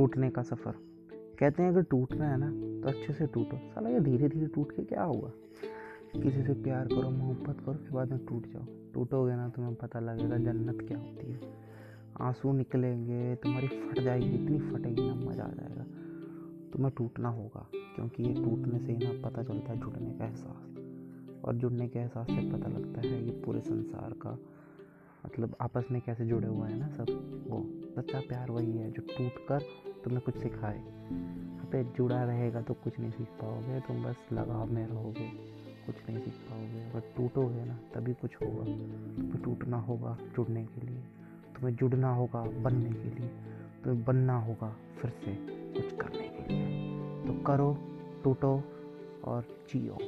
टूटने का सफ़र। कहते हैं अगर टूटना है ना तो अच्छे से टूटो। साला ये धीरे धीरे टूट के क्या होगा किसी से प्यार करो, मोहब्बत करो, उसके बाद में टूट जाओ। टूटोगे ना, तुम्हें पता लगेगा जन्नत क्या होती है। आँसू निकलेंगे, तुम्हारी फट जाएगी, इतनी फटेगी ना, मज़ा आ जाएगा। तुम्हें टूटना होगा, क्योंकि ये टूटने से ही ना पता चलता है जुड़ने का एहसास। और जुड़ने के एहसास से पता लगता है ये पूरे संसार का मतलब आपस में कैसे जुड़े हुए हैं ना सब। वो, सच्चा प्यार वही है जो टूट कर तुम्हें कुछ सिखाए। पे जुड़ा रहेगा तो कुछ नहीं सीख पाओगे, तुम बस लगाव में रहोगे, कुछ नहीं सीख पाओगे। अगर टूटोगे ना, तभी कुछ होगा। तुम्हें टूटना होगा जुड़ने के लिए। तुम्हें जुड़ना होगा बनने के लिए। तुम्हें बनना होगा फिर से कुछ करने के लिए। तो करो, टूटो और जियो।